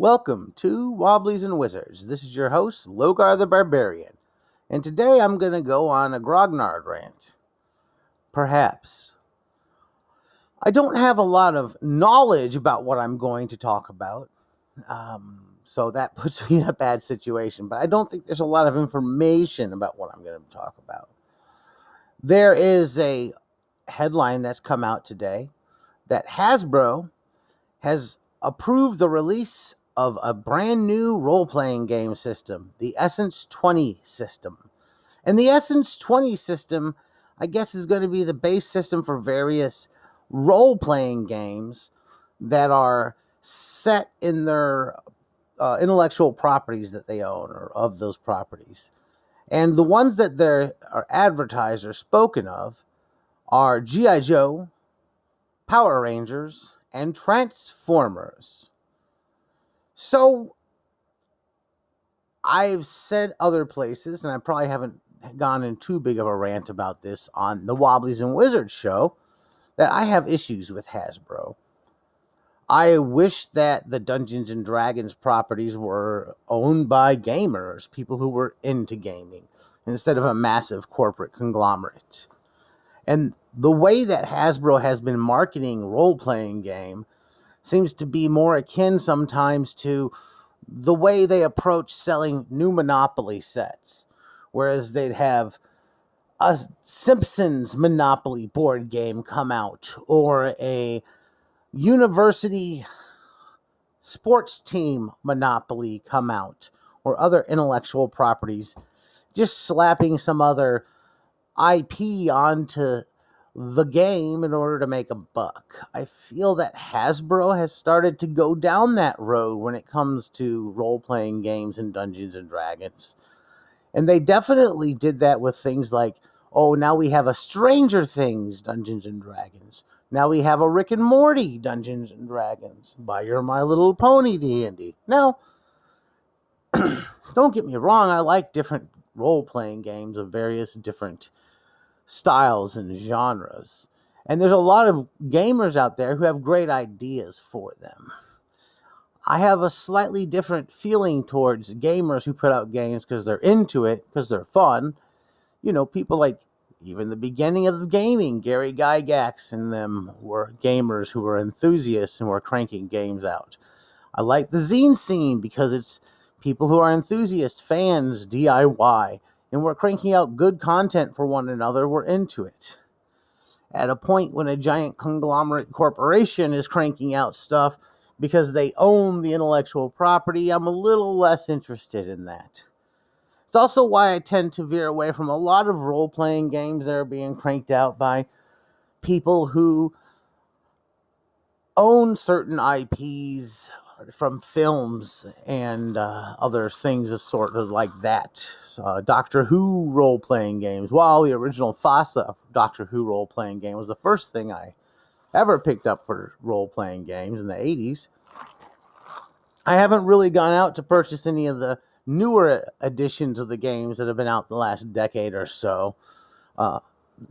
Welcome to Wobblies and Wizards. This is your host, Logar the Barbarian, and today I'm going to go on a Grognard rant. Perhaps. I don't have a lot of knowledge about what I'm going to talk about, um, so that puts me in a bad situation, but I don't think there's a lot of information about what I'm going to talk about. There is a headline that's come out today that Hasbro has approved the release of a brand new role playing game system, the Essence 20 system. And the Essence 20 system, I guess, is going to be the base system for various role playing games that are set in their uh, intellectual properties that they own or of those properties. And the ones that they are advertised or spoken of are G.I. Joe, Power Rangers, and Transformers. So I've said other places, and I probably haven't gone in too big of a rant about this on the Wobblies and Wizards show, that I have issues with Hasbro. I wish that the Dungeons and Dragons properties were owned by gamers, people who were into gaming, instead of a massive corporate conglomerate. And the way that Hasbro has been marketing role playing game seems to be more akin sometimes to the way they approach selling new Monopoly sets, whereas they'd have a Simpsons Monopoly board game come out or a university sports team Monopoly come out or other intellectual properties, just slapping some other IP onto the game in order to make a buck. I feel that Hasbro has started to go down that road when it comes to role playing games and Dungeons and Dragons. And they definitely did that with things like, oh, now we have a Stranger Things Dungeons and Dragons. Now we have a Rick and Morty Dungeons and Dragons. Buy your My Little Pony D&D. Now, don't get me wrong, I like different role playing games of various different styles and genres. And there's a lot of gamers out there who have great ideas for them. I have a slightly different feeling towards gamers who put out games because they're into it, because they're fun. You know, people like even the beginning of the gaming, Gary Gygax and them were gamers who were enthusiasts and were cranking games out. I like the zine scene because it's people who are enthusiasts, fans, DIY and we're cranking out good content for one another, we're into it. At a point when a giant conglomerate corporation is cranking out stuff because they own the intellectual property, I'm a little less interested in that. It's also why I tend to veer away from a lot of role playing games that are being cranked out by people who own certain IPs from films and uh, other things of sort of like that. Uh, Doctor Who role playing games. While the original FASA Doctor Who role playing game was the first thing I ever picked up for role playing games in the 80s. I haven't really gone out to purchase any of the newer editions of the games that have been out the last decade or so. Uh,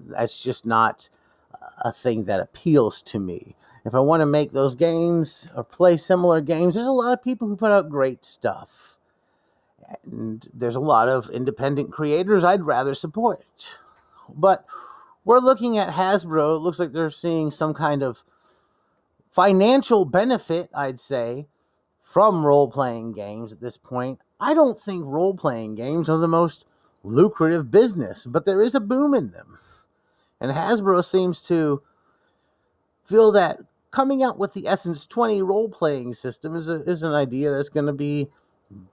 that's just not a thing that appeals to me if I want to make those games or play similar games, there's a lot of people who put out great stuff. And there's a lot of independent creators I'd rather support. But we're looking at Hasbro. It looks like they're seeing some kind of financial benefit, I'd say, from role playing games at this point. I don't think role playing games are the most lucrative business, but there is a boom in them. And Hasbro seems to feel that coming out with the Essence 20 role playing system is, a, is an idea that's going to be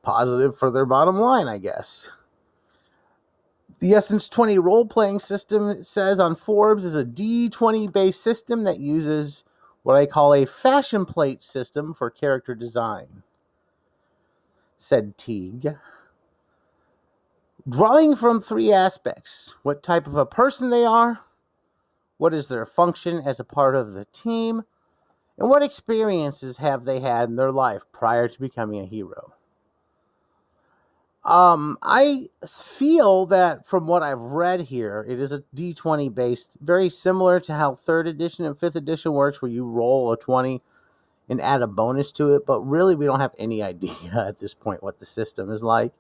positive for their bottom line, I guess. The Essence 20 role playing system, says on Forbes, is a D20 based system that uses what I call a fashion plate system for character design, said Teague. Drawing from three aspects what type of a person they are, what is their function as a part of the team, and what experiences have they had in their life prior to becoming a hero? Um, I feel that from what I've read here, it is a D20 based, very similar to how third edition and fifth edition works, where you roll a 20 and add a bonus to it, but really we don't have any idea at this point what the system is like.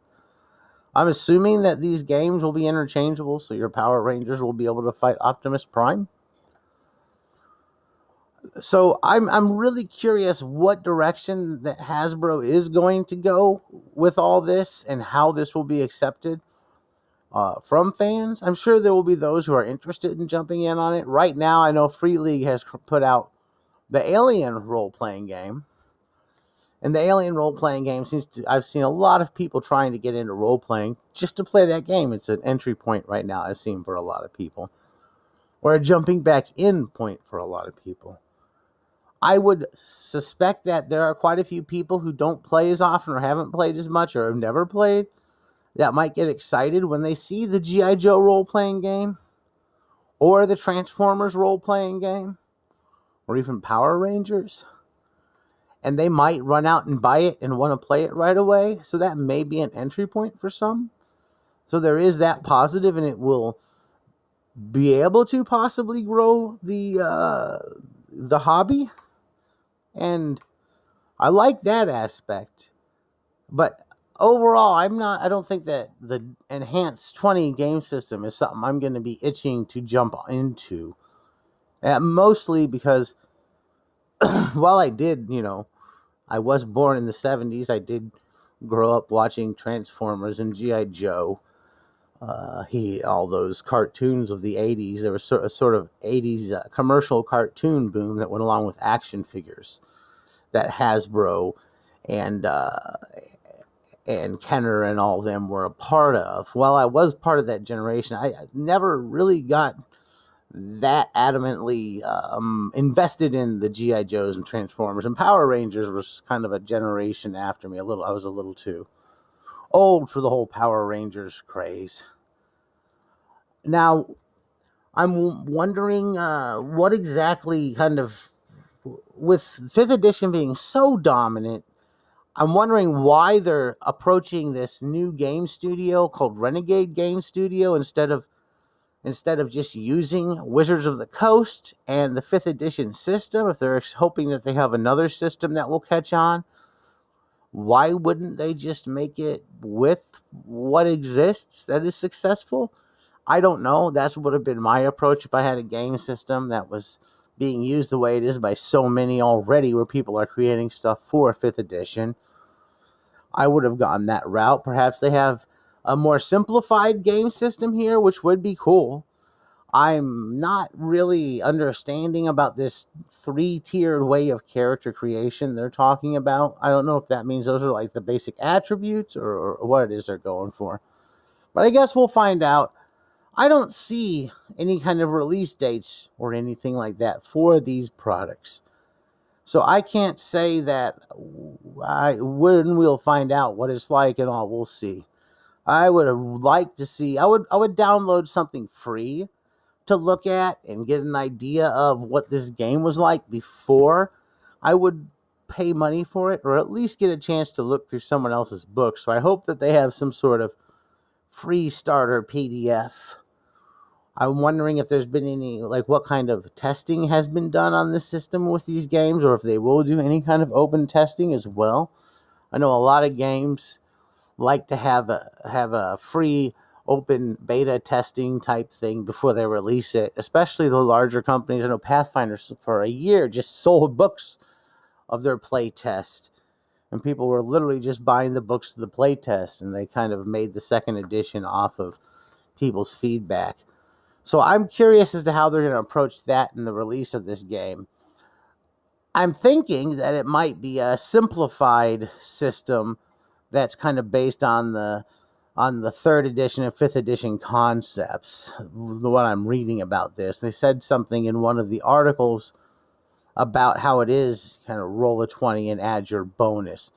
I'm assuming that these games will be interchangeable, so your Power Rangers will be able to fight Optimus Prime. So I'm I'm really curious what direction that Hasbro is going to go with all this and how this will be accepted uh, from fans. I'm sure there will be those who are interested in jumping in on it. Right now, I know Free League has put out the Alien role playing game. And the Alien role playing game seems to, I've seen a lot of people trying to get into role playing just to play that game. It's an entry point right now, I've seen for a lot of people, or a jumping back in point for a lot of people. I would suspect that there are quite a few people who don't play as often or haven't played as much or have never played that might get excited when they see the G.I. Joe role playing game or the Transformers role playing game or even Power Rangers. And they might run out and buy it and want to play it right away. So that may be an entry point for some. So there is that positive, and it will be able to possibly grow the uh, the hobby. And I like that aspect. But overall, I'm not. I don't think that the enhanced 20 game system is something I'm going to be itching to jump into. Uh, mostly because while I did, you know, I was born in the 70s, I did grow up watching Transformers and G.I. Joe. Uh, he all those cartoons of the 80s. There was a sort of 80s uh, commercial cartoon boom that went along with action figures that Hasbro and uh, and Kenner and all them were a part of. While I was part of that generation, I never really got that adamantly um, invested in the GI Joes and Transformers and Power Rangers was kind of a generation after me. A little, I was a little too old for the whole Power Rangers craze. Now, I'm wondering uh, what exactly kind of with fifth edition being so dominant. I'm wondering why they're approaching this new game studio called Renegade Game Studio instead of instead of just using Wizards of the Coast and the fifth edition system, if they're hoping that they have another system that will catch on, why wouldn't they just make it with what exists that is successful? I don't know. That would have been my approach if I had a game system that was being used the way it is by so many already, where people are creating stuff for fifth edition. I would have gone that route. Perhaps they have a more simplified game system here, which would be cool. I'm not really understanding about this three tiered way of character creation they're talking about. I don't know if that means those are like the basic attributes or, or, what it is they're going for. But I guess we'll find out. I don't see any kind of release dates or anything like that for these products. So I can't say that I when we'll find out what it's like and all. We'll see. I would liked to see. I would I would download something free to look at and get an idea of what this game was like before I would pay money for it, or at least get a chance to look through someone else's book. So I hope that they have some sort of free starter PDF. I'm wondering if there's been any, like, what kind of testing has been done on this system with these games, or if they will do any kind of open testing as well. I know a lot of games like to have a have a free open beta testing type thing before they release it, especially the larger companies. I know Pathfinder for a year just sold books of their play test. And people were literally just buying the books of the play test, and they kind of made the second edition off of people's feedback. So I'm curious as to how they're going to approach that in the release of this game. I'm thinking that it might be a simplified system that's kind of based on the on the third edition and fifth edition concepts. The one I'm reading about this, they said something in one of the articles about how it is kind of roll a 20 and add your bonus.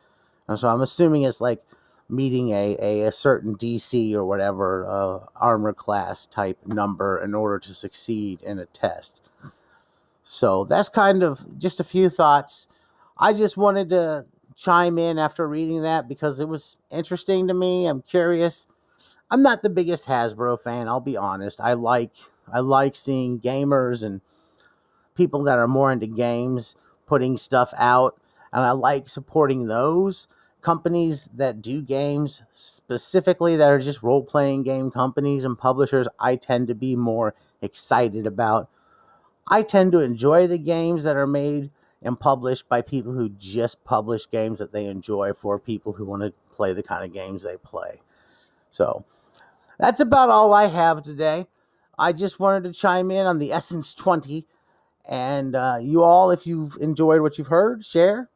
And so I'm assuming it's like meeting a, a, a certain DC or whatever uh, armor class type number in order to succeed in a test. So that's kind of just a few thoughts. I just wanted to chime in after reading that because it was interesting to me. I'm curious. I'm not the biggest Hasbro fan, I'll be honest. I like I like seeing gamers and people that are more into games putting stuff out, and I like supporting those companies that do games specifically that are just role playing game companies and publishers. I tend to be more excited about. I tend to enjoy the games that are made and published by people who just publish games that they enjoy for people who want to play the kind of games they play. So that's about all I have today. I just wanted to chime in on the Essence 20. And uh, you all, if you've enjoyed what you've heard, share.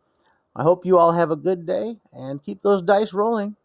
I hope you all have a good day and keep those dice rolling.